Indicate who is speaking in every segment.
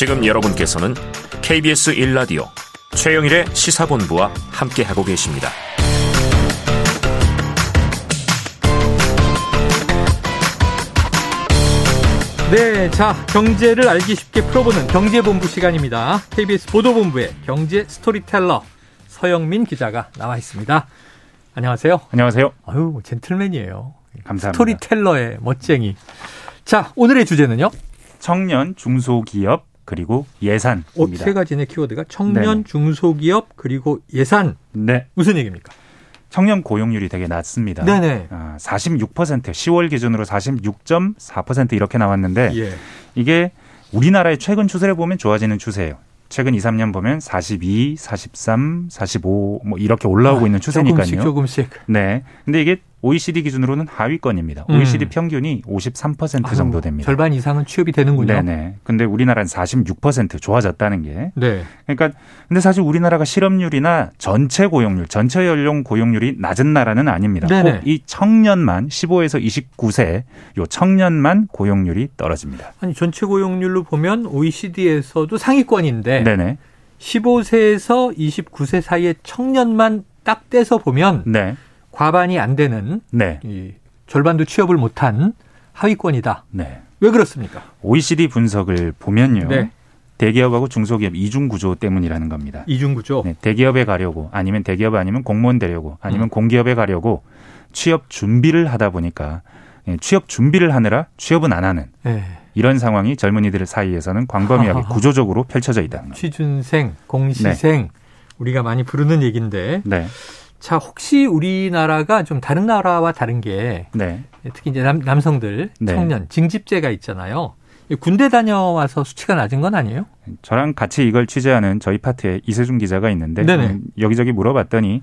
Speaker 1: 지금 여러분께서는 KBS 1라디오 최영일의 시사본부와 함께하고 계십니다.
Speaker 2: 네, 자 경제를 알기 쉽게 풀어보는 경제본부 시간입니다. KBS 보도본부의 경제 스토리텔러 서영민 기자가 나와 있습니다. 안녕하세요.
Speaker 3: 안녕하세요.
Speaker 2: 아유 젠틀맨이에요.
Speaker 3: 감사합니다.
Speaker 2: storyteller의 멋쟁이. 자 오늘의 주제는요.
Speaker 3: 청년, 중소기업 그리고 예산입니다.
Speaker 2: 어, 세 가지의 키워드가 청년,
Speaker 3: 네네. 중소기업
Speaker 2: 그리고 예산.
Speaker 3: 네,
Speaker 2: 무슨 얘기입니까?
Speaker 3: 청년 고용률이 되게 낮습니다.
Speaker 2: 네네.
Speaker 3: 아, 46% 10월 기준으로 46.4% 이렇게 나왔는데
Speaker 2: 예.
Speaker 3: 이게 우리나라의 최근 추세를 보면 좋아지는 추세예요. 최근 2, 3년 보면 42, 43, 45 뭐 이렇게 올라오고 있는 추세니까요.
Speaker 2: 아, 조금씩 조금씩.
Speaker 3: 네. 근데 이게 OECD 기준으로는 하위권입니다.
Speaker 2: 음.
Speaker 3: OECD 평균이 53% 정도
Speaker 2: 아유,
Speaker 3: 됩니다.
Speaker 2: 절반 이상은 취업이 되는군요.
Speaker 3: 네네. 근데 우리나라는 46% 좋아졌다는 게
Speaker 2: 네.
Speaker 3: 그러니까 근데 사실 우리나라가 실업률이나 전체 고용률, 전체 연령 고용률이 낮은 나라는 아닙니다.
Speaker 2: 네네.
Speaker 3: 꼭이 청년만 15에서 29세 요 청년만 고용률이 떨어집니다.
Speaker 2: 아니 전체 고용률로 보면 OECD에서도 상위권인데
Speaker 3: 네네.
Speaker 2: 15세에서 29세 사이의 청년만 딱 떼서 보면
Speaker 3: 네.
Speaker 2: 과반이 안 되는
Speaker 3: 네.
Speaker 2: 이 절반도 취업을 못한 하위권이다.
Speaker 3: 네.
Speaker 2: 왜 그렇습니까?
Speaker 3: OECD 분석을 보면요.
Speaker 2: 네.
Speaker 3: 대기업하고 중소기업 이중 구조 때문이라는 겁니다.
Speaker 2: 이중 구조.
Speaker 3: 네, 대기업에 가려고 아니면 대기업 아니면 공무원 되려고 아니면
Speaker 2: 음.
Speaker 3: 공기업에 가려고 취업 준비를 하다 보니까 예, 취업 준비를 하느라 취업은 안 하는
Speaker 2: 네.
Speaker 3: 이런 상황이 젊은이들 사이에서는 광범위하게. 구조적으로 펼쳐져 있다는 겁니다.
Speaker 2: 취준생, 공시생 우리가 많이 부르는 얘기인데
Speaker 3: 네,
Speaker 2: 자 혹시 우리나라가 좀 다른 나라와 다른 게
Speaker 3: 네,
Speaker 2: 특히 이제 남, 남성들
Speaker 3: 네.
Speaker 2: 청년 징집제가 있잖아요. 이 군대 다녀와서 수치가 낮은 건 아니에요?
Speaker 3: 저랑 같이 이걸 취재하는 저희 파트에 이세준 기자가 있는데. 음, 여기저기 물어봤더니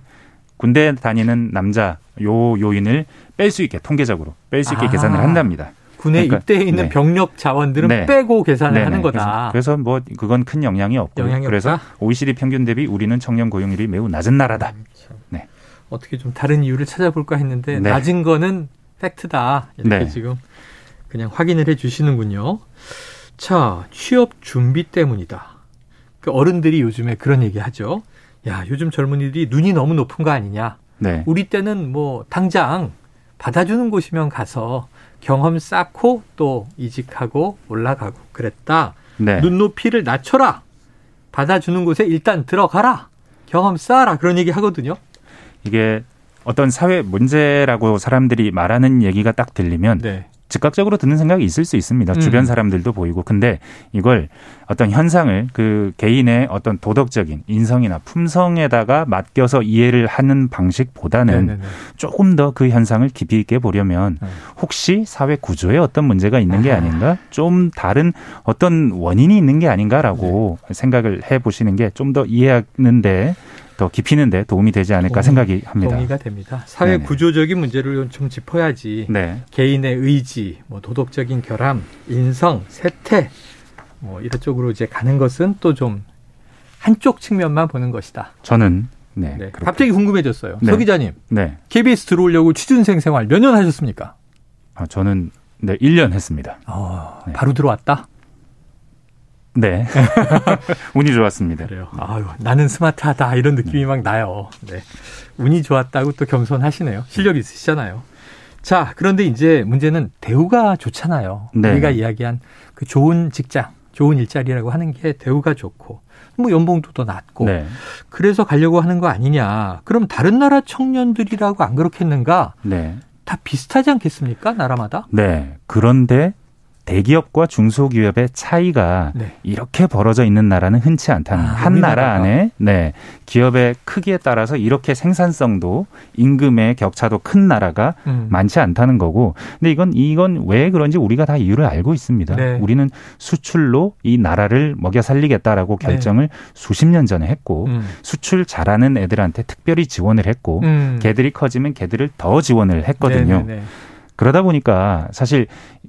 Speaker 3: 군대 다니는 남자 요 요인을 뺄 수 있게 통계적으로 뺄 수 있게
Speaker 2: 아.
Speaker 3: 계산을 한답니다.
Speaker 2: 군에
Speaker 3: 그러니까,
Speaker 2: 입대해 있는
Speaker 3: 네.
Speaker 2: 병력 자원들은
Speaker 3: 네.
Speaker 2: 빼고 계산을
Speaker 3: 네네.
Speaker 2: 하는 거다.
Speaker 3: 그래서, 그래서 뭐 그건 큰 영향이 없고
Speaker 2: 영향이
Speaker 3: 그래서
Speaker 2: 없다?
Speaker 3: OECD 평균 대비 우리는 청년 고용률이 매우 낮은 나라다.
Speaker 2: 참.
Speaker 3: 네.
Speaker 2: 어떻게 좀 다른 이유를 찾아볼까 했는데
Speaker 3: 네.
Speaker 2: 낮은 거는 팩트다. 이렇게
Speaker 3: 네.
Speaker 2: 지금 그냥 확인을 해 주시는군요. 자, 취업 준비 때문이다. 그 어른들이 요즘에 그런 얘기 하죠. 야, 요즘 젊은이들이 눈이 너무 높은 거 아니냐.
Speaker 3: 네.
Speaker 2: 우리 때는 뭐 당장 받아주는 곳이면 가서 경험 쌓고 또 이직하고 올라가고 그랬다.
Speaker 3: 네.
Speaker 2: 눈높이를 낮춰라. 받아주는 곳에 일단 들어가라. 경험 쌓아라. 그런 얘기 하거든요.
Speaker 3: 이게 어떤 사회 문제라고 사람들이 말하는 얘기가 딱 들리면
Speaker 2: 네.
Speaker 3: 즉각적으로 드는 생각이 있을 수 있습니다.
Speaker 2: 음.
Speaker 3: 주변 사람들도 보이고. 근데 이걸 어떤 현상을 그 개인의 어떤 도덕적인 인성이나 품성에다가 맡겨서 이해를 하는 방식보다는
Speaker 2: 네네네.
Speaker 3: 조금 더 그 현상을 깊이 있게 보려면
Speaker 2: 네.
Speaker 3: 혹시 사회 구조에 어떤 문제가 있는 게
Speaker 2: 아하.
Speaker 3: 아닌가? 좀 다른 어떤 원인이 있는 게 아닌가라고
Speaker 2: 네.
Speaker 3: 생각을 해 보시는 게 좀 더 이해하는데 더 깊이는데 도움이 되지 않을까 생각이 합니다.
Speaker 2: 동의가 됩니다. 사회
Speaker 3: 네네.
Speaker 2: 구조적인 문제를 좀 짚어야지.
Speaker 3: 네.
Speaker 2: 개인의 의지, 뭐 도덕적인 결함, 인성, 세태, 뭐 이런 쪽으로 이제 가는 것은 또 좀 한쪽 측면만 보는 것이다.
Speaker 3: 저는 네.
Speaker 2: 네. 갑자기 궁금해졌어요.
Speaker 3: 네.
Speaker 2: 서 기자님,
Speaker 3: 네.
Speaker 2: KBS 들어오려고 취준생 생활 몇 년 하셨습니까?
Speaker 3: 아, 저는 네, 1년 했습니다.
Speaker 2: 어,
Speaker 3: 네.
Speaker 2: 바로 들어왔다.
Speaker 3: 네. 운이 좋았습니다.
Speaker 2: 그래요. 아유, 나는 스마트하다 이런 느낌이 막 나요. 네. 운이 좋았다고 또 겸손하시네요. 실력 있으시잖아요. 자, 그런데 이제 문제는 대우가 좋잖아요.
Speaker 3: 네.
Speaker 2: 우리가 이야기한 그 좋은 직장, 좋은 일자리라고 하는 게 대우가 좋고 뭐 연봉도 더 낮고
Speaker 3: 네.
Speaker 2: 그래서 가려고 하는 거 아니냐. 그럼 다른 나라 청년들이라고 안 그렇겠는가?
Speaker 3: 네.
Speaker 2: 다 비슷하지 않겠습니까? 나라마다?
Speaker 3: 네. 그런데 대기업과 중소기업의 차이가
Speaker 2: 네.
Speaker 3: 이렇게 벌어져 있는 나라는 흔치 않다는
Speaker 2: 아,
Speaker 3: 한 나라. 안에 네 기업의 크기에 따라서 이렇게 생산성도 임금의 격차도 큰 나라가
Speaker 2: 음.
Speaker 3: 많지 않다는 거고 근데 이건 이건 왜 그런지 우리가 다 이유를 알고 있습니다.
Speaker 2: 네.
Speaker 3: 우리는 수출로 이 나라를 먹여 살리겠다라고 결정을 수십 년 전에 했고
Speaker 2: 음.
Speaker 3: 수출 잘하는 애들한테 특별히 지원을 했고
Speaker 2: 음.
Speaker 3: 걔들이 커지면 걔들을 더 지원을 했거든요.
Speaker 2: 네네네.
Speaker 3: 그러다 보니까 사실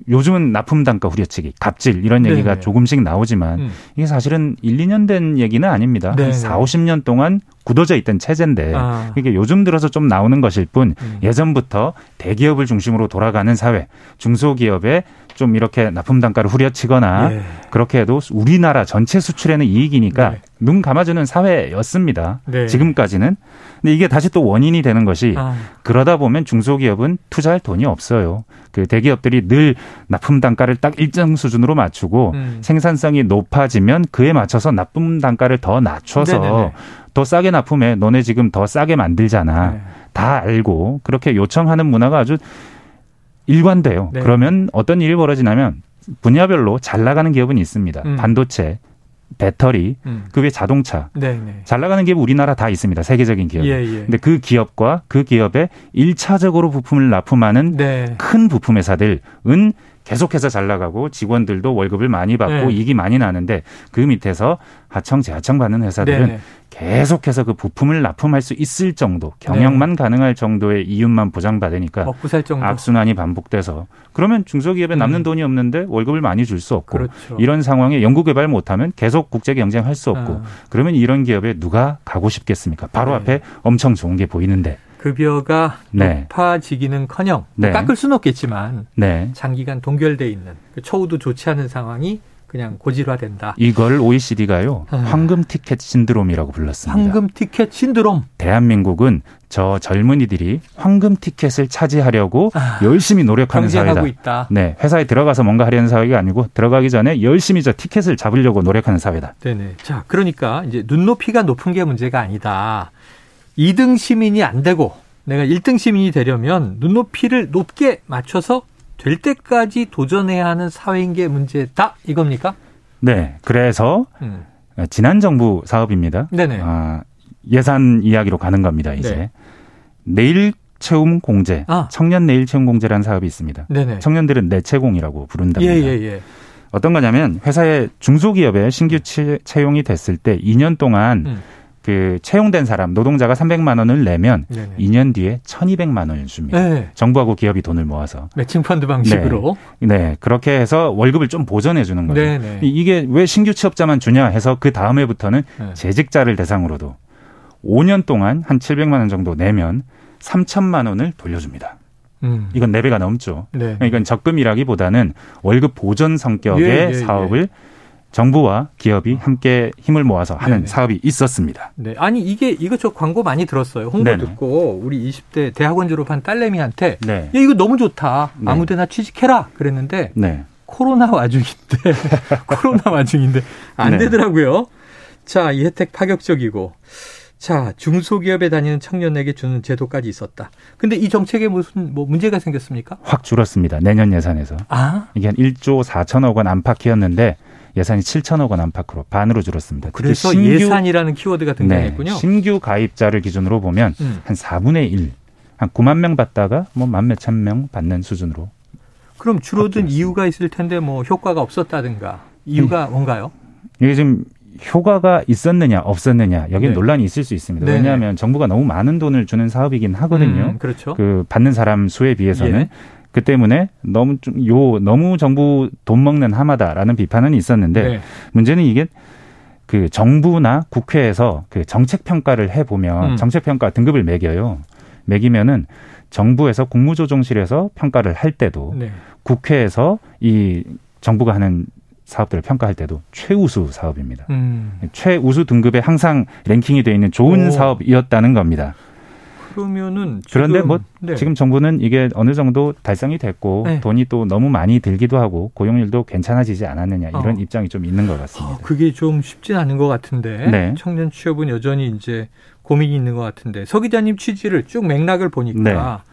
Speaker 3: 요즘은 납품 단가 후려치기, 갑질 이런
Speaker 2: 네네.
Speaker 3: 얘기가 조금씩 나오지만
Speaker 2: 음.
Speaker 3: 이게 사실은 1, 2년 된 얘기는 아닙니다.
Speaker 2: 네네.
Speaker 3: 한 4, 50년 동안 굳어져 있던 체제인데
Speaker 2: 아.
Speaker 3: 이게 요즘 들어서 좀 나오는 것일 뿐
Speaker 2: 음.
Speaker 3: 예전부터 대기업을 중심으로 돌아가는 사회, 중소기업에 좀 이렇게 납품 단가를 후려치거나
Speaker 2: 예.
Speaker 3: 그렇게 해도 우리나라 전체 수출에는 이익이니까
Speaker 2: 네.
Speaker 3: 눈 감아주는 사회였습니다.
Speaker 2: 네.
Speaker 3: 지금까지는. 근데 이게 다시 또 원인이 되는 것이
Speaker 2: 아.
Speaker 3: 그러다 보면 중소기업은 투자할 돈이 없어요. 그 대기업들이 늘 납품 단가를 딱 일정 수준으로 맞추고
Speaker 2: 음.
Speaker 3: 생산성이 높아지면 그에 맞춰서 납품 단가를 더 낮춰서
Speaker 2: 네네네.
Speaker 3: 더 싸게 납품해. 너네 지금 더 싸게 만들잖아.
Speaker 2: 네.
Speaker 3: 다 알고 그렇게 요청하는 문화가 아주 일관돼요.
Speaker 2: 네.
Speaker 3: 그러면 어떤 일이 벌어지냐면 분야별로 잘 나가는 기업은 있습니다.
Speaker 2: 음.
Speaker 3: 반도체, 배터리,
Speaker 2: 음.
Speaker 3: 그외 자동차.
Speaker 2: 네네.
Speaker 3: 잘 나가는 기업 우리나라 다 있습니다. 세계적인 기업.
Speaker 2: 예, 예.
Speaker 3: 근데 그 기업과 그 기업에 일차적으로 부품을 납품하는
Speaker 2: 네.
Speaker 3: 큰 부품 회사들은 계속해서 잘 나가고 직원들도 월급을 많이 받고
Speaker 2: 네.
Speaker 3: 이익이 많이 나는데 그 밑에서 하청, 재하청 받는 회사들은
Speaker 2: 네네.
Speaker 3: 계속해서 그 부품을 납품할 수 있을 정도, 경영만 가능할 정도의 이윤만 보장받으니까
Speaker 2: 먹고 살 정도.
Speaker 3: 악순환이 반복돼서 그러면 중소기업에
Speaker 2: 음.
Speaker 3: 남는 돈이 없는데 월급을 많이 줄 수 없고
Speaker 2: 그렇죠.
Speaker 3: 이런 상황에 연구 개발 못하면 계속 국제 경쟁할 수 없고
Speaker 2: 아.
Speaker 3: 그러면 이런 기업에 누가 가고 싶겠습니까? 바로
Speaker 2: 네.
Speaker 3: 앞에 엄청 좋은 게 보이는데
Speaker 2: 급여가
Speaker 3: 네.
Speaker 2: 높아지기는커녕
Speaker 3: 네.
Speaker 2: 깎을 수는 없겠지만
Speaker 3: 네.
Speaker 2: 장기간 동결돼 있는 그 처우도 좋지 않은 상황이 그냥 고질화된다.
Speaker 3: 이걸 OECD가요
Speaker 2: 아.
Speaker 3: 황금 티켓 신드롬이라고 불렀습니다.
Speaker 2: 황금 티켓 신드롬.
Speaker 3: 대한민국은 저 젊은이들이 황금 티켓을 차지하려고
Speaker 2: 아.
Speaker 3: 열심히 노력하는 사회다.
Speaker 2: 있다.
Speaker 3: 네, 회사에 들어가서 뭔가 하려는 사회가 아니고 들어가기 전에 열심히 저 티켓을 잡으려고 노력하는 사회다.
Speaker 2: 네네. 자, 그러니까 이제 눈높이가 높은 게 문제가 아니다. 2등 시민이 안 되고 내가 1등 시민이 되려면 눈높이를 높게 맞춰서 될 때까지 도전해야 하는 사회인 게 문제다. 이겁니까?
Speaker 3: 네, 그래서
Speaker 2: 음.
Speaker 3: 지난 정부 사업입니다.
Speaker 2: 네네.
Speaker 3: 아, 예산 이야기로 가는 겁니다. 이제
Speaker 2: 네.
Speaker 3: 내일 채움 공제,
Speaker 2: 아.
Speaker 3: 청년 내일 채움 공제라는 사업이 있습니다.
Speaker 2: 네네.
Speaker 3: 청년들은 내채공이라고
Speaker 2: 예,
Speaker 3: 부른답니다.
Speaker 2: 예, 예.
Speaker 3: 어떤 거냐면 회사의 중소기업에 신규 채- 채용이 됐을 때 2년 동안
Speaker 2: 음.
Speaker 3: 그 채용된 사람 노동자가 300만 원을 내면
Speaker 2: 네네.
Speaker 3: 2년 뒤에 1,200만 원을 줍니다.
Speaker 2: 네.
Speaker 3: 정부하고 기업이 돈을 모아서.
Speaker 2: 매칭 펀드 방식으로.
Speaker 3: 네, 그렇게 해서 월급을 좀 보전해 주는 거죠.
Speaker 2: 네네.
Speaker 3: 이- 이게 왜 신규 취업자만 주냐 해서 그 다음 해부터는
Speaker 2: 네.
Speaker 3: 재직자를 대상으로도 5년 동안 한 700만 원 정도 내면 3천만 원을 돌려줍니다.
Speaker 2: 음.
Speaker 3: 이건 4배가 넘죠.
Speaker 2: 네.
Speaker 3: 이건 적금이라기보다는 월급 보전 성격의
Speaker 2: 예, 예,
Speaker 3: 사업을 정부와 기업이 함께 힘을 모아서 하는
Speaker 2: 네네.
Speaker 3: 사업이 있었습니다.
Speaker 2: 네. 아니 이게 이거 저 광고 많이 들었어요. 홍보
Speaker 3: 네네.
Speaker 2: 듣고 우리 20대 대학원 졸업한 딸내미한테
Speaker 3: 네.
Speaker 2: 야 이거 너무 좋다.
Speaker 3: 네.
Speaker 2: 아무데나 취직해라. 그랬는데
Speaker 3: 네.
Speaker 2: 코로나 와중인데 코로나 와중인데 안
Speaker 3: 네.
Speaker 2: 되더라고요. 자, 이 혜택 파격적이고 자, 중소기업에 다니는 청년에게 주는 제도까지 있었다. 근데 이 정책에 무슨 뭐 문제가 생겼습니까?
Speaker 3: 확 줄었습니다. 내년 예산에서.
Speaker 2: 아,
Speaker 3: 이게 한 1조 4천억 원 안팎이었는데 예산이 7천억 원 안팎으로 반으로 줄었습니다.
Speaker 2: 그래서
Speaker 3: 신규-
Speaker 2: 예산이라는 키워드가 등장했군요.
Speaker 3: 네, 신규 가입자를 기준으로 보면
Speaker 2: 음.
Speaker 3: 한 4분의 1, 한 9만 명 받다가 뭐 만 몇천 명 받는 수준으로.
Speaker 2: 그럼 줄어든
Speaker 3: 바뀌었습니다.
Speaker 2: 이유가 있을 텐데 뭐 효과가 없었다든가 이유가
Speaker 3: 네.
Speaker 2: 뭔가요?
Speaker 3: 이게 지금 효과가 있었느냐 없었느냐 여기
Speaker 2: 네.
Speaker 3: 논란이 있을 수 있습니다.
Speaker 2: 네네.
Speaker 3: 왜냐하면 정부가 너무 많은 돈을 주는 사업이긴 하거든요.
Speaker 2: 음, 그렇죠.
Speaker 3: 그 받는 사람 수에 비해서는
Speaker 2: 예.
Speaker 3: 그 때문에 너무 좀 요 너무 정부 돈 먹는 하마다라는 비판은 있었는데
Speaker 2: 네.
Speaker 3: 문제는 이게 그 정부나 국회에서 그 정책 평가를 해 보면
Speaker 2: 음.
Speaker 3: 정책 평가 등급을 매겨요. 매기면은 정부에서 국무조정실에서 평가를 할 때도
Speaker 2: 네.
Speaker 3: 국회에서 이 정부가 하는 사업들을 평가할 때도 최우수 사업입니다.
Speaker 2: 음.
Speaker 3: 최우수 등급에 항상 랭킹이 되어 있는 좋은
Speaker 2: 오.
Speaker 3: 사업이었다는 겁니다.
Speaker 2: 그러면은
Speaker 3: 그런데
Speaker 2: 지금,
Speaker 3: 뭐
Speaker 2: 네.
Speaker 3: 지금 정부는 이게 어느 정도 달성이 됐고
Speaker 2: 네.
Speaker 3: 돈이 또 너무 많이 들기도 하고 고용률도 괜찮아지지 않았느냐 이런
Speaker 2: 어.
Speaker 3: 입장이 좀 있는 것 같습니다.
Speaker 2: 어, 그게 좀 쉽진 않은 것 같은데
Speaker 3: 네.
Speaker 2: 청년 취업은 여전히 이제 고민이 있는 것 같은데 서 기자님 취지를 쭉 맥락을 보니까
Speaker 3: 네.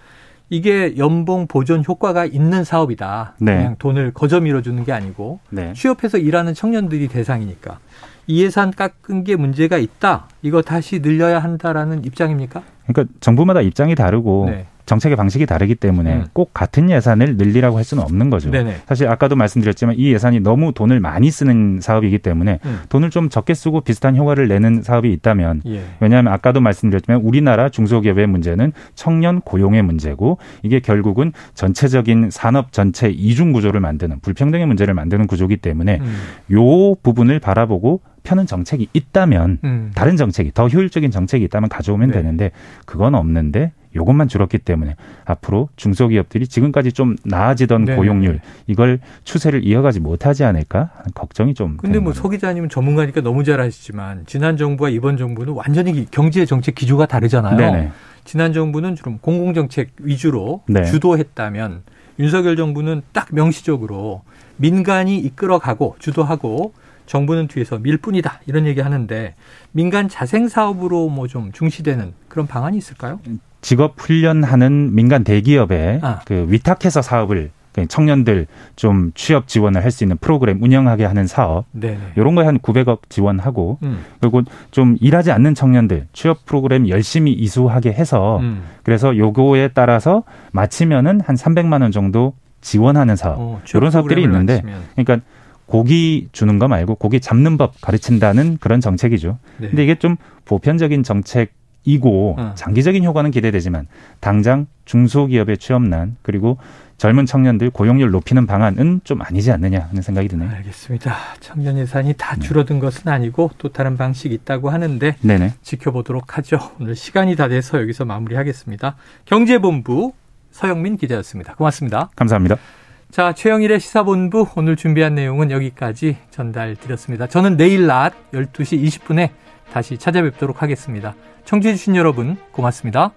Speaker 2: 이게 연봉 보존 효과가 있는 사업이다.
Speaker 3: 네.
Speaker 2: 그냥 돈을 거저 밀어주는 게 아니고
Speaker 3: 네.
Speaker 2: 취업해서 일하는 청년들이 대상이니까 이 예산 깎은 게 문제가 있다. 이거 다시 늘려야 한다라는 입장입니까?
Speaker 3: 그러니까 정부마다 입장이 다르고
Speaker 2: 네.
Speaker 3: 정책의 방식이 다르기 때문에
Speaker 2: 음.
Speaker 3: 꼭 같은 예산을 늘리라고 할 수는 없는 거죠.
Speaker 2: 네네.
Speaker 3: 사실 아까도 말씀드렸지만 이 예산이 너무 돈을 많이 쓰는 사업이기 때문에
Speaker 2: 음.
Speaker 3: 돈을 좀 적게 쓰고 비슷한 효과를 내는 사업이 있다면
Speaker 2: 예.
Speaker 3: 왜냐하면 아까도 말씀드렸지만 우리나라 중소기업의 문제는 청년 고용의 문제고 이게 결국은 전체적인 산업 전체 이중 구조를 만드는 불평등의 문제를 만드는 구조이기 때문에
Speaker 2: 음.
Speaker 3: 요 부분을 바라보고 펴는 정책이 있다면
Speaker 2: 음.
Speaker 3: 다른 정책이 더 효율적인 정책이 있다면 가져오면
Speaker 2: 네.
Speaker 3: 되는데 그건 없는데 요것만 줄었기 때문에 앞으로 중소기업들이 지금까지 좀 나아지던
Speaker 2: 네.
Speaker 3: 고용률 이걸 추세를 이어가지 못하지 않을까 하는 걱정이 좀
Speaker 2: 근데 뭐. 소 기자님은 전문가니까 너무 잘 아시지만 지난 정부와 이번 정부는 완전히 경제 정책 기조가 다르잖아요.
Speaker 3: 네네.
Speaker 2: 지난 정부는 주로 공공 정책 위주로
Speaker 3: 네.
Speaker 2: 주도했다면 윤석열 정부는 딱 명시적으로 민간이 이끌어가고 주도하고 정부는 뒤에서 밀뿐이다 이런 얘기 하는데 민간 자생 사업으로 뭐 좀 중시되는 그런 방안이 있을까요?
Speaker 3: 직업 훈련하는 민간 대기업에
Speaker 2: 아.
Speaker 3: 그 위탁해서 사업을 그 청년들 좀 취업 지원을 할 수 있는 프로그램 운영하게 하는 사업
Speaker 2: 네.
Speaker 3: 요런 거에 한 900억 지원하고
Speaker 2: 음.
Speaker 3: 그리고 좀 일하지 않는 청년들 취업 프로그램 열심히 이수하게 해서
Speaker 2: 음.
Speaker 3: 그래서 요거에 따라서 마치면은 한 300만 원 정도 지원하는 사업
Speaker 2: 어,
Speaker 3: 이런 사업들이 있는데
Speaker 2: 마치면.
Speaker 3: 그러니까 고기 주는 거 말고 고기 잡는 법 가르친다는 그런 정책이죠.
Speaker 2: 네.
Speaker 3: 근데 이게 좀 보편적인 정책이고
Speaker 2: 어.
Speaker 3: 장기적인 효과는 기대되지만 당장 중소기업의 취업난 그리고 젊은 청년들 고용률 높이는 방안은 좀 아니지 않느냐 하는 생각이 드네요.
Speaker 2: 알겠습니다. 청년 예산이
Speaker 3: 네.
Speaker 2: 다 줄어든 것은 아니고 또 다른 방식이 있다고 하는데
Speaker 3: 네네.
Speaker 2: 지켜보도록 하죠. 오늘 시간이 다 돼서 여기서 마무리하겠습니다. 경제본부 서영민 기자였습니다. 고맙습니다.
Speaker 3: 감사합니다.
Speaker 2: 자, 최영일의 시사본부 오늘 준비한 내용은 여기까지 전달드렸습니다. 저는 내일 낮 12시 20분에 다시 찾아뵙도록 하겠습니다. 청취해주신 여러분 고맙습니다.